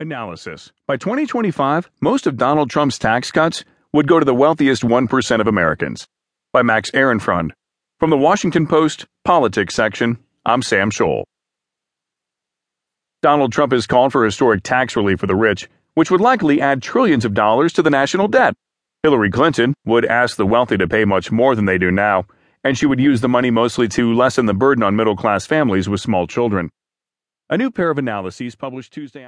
Analysis By 2025, most of Donald Trump's tax cuts would go to the wealthiest 1% of Americans. By Max Ehrenfreund. From the Washington Post, Politics section, I'm Sam Scholl. Donald Trump has called for historic tax relief for the rich, which would likely add trillions of dollars to the national debt. Hillary Clinton would ask the wealthy to pay much more than they do now, and she would use the money mostly to lessen the burden on middle class families with small children. A new pair of analyses published Tuesday afternoon.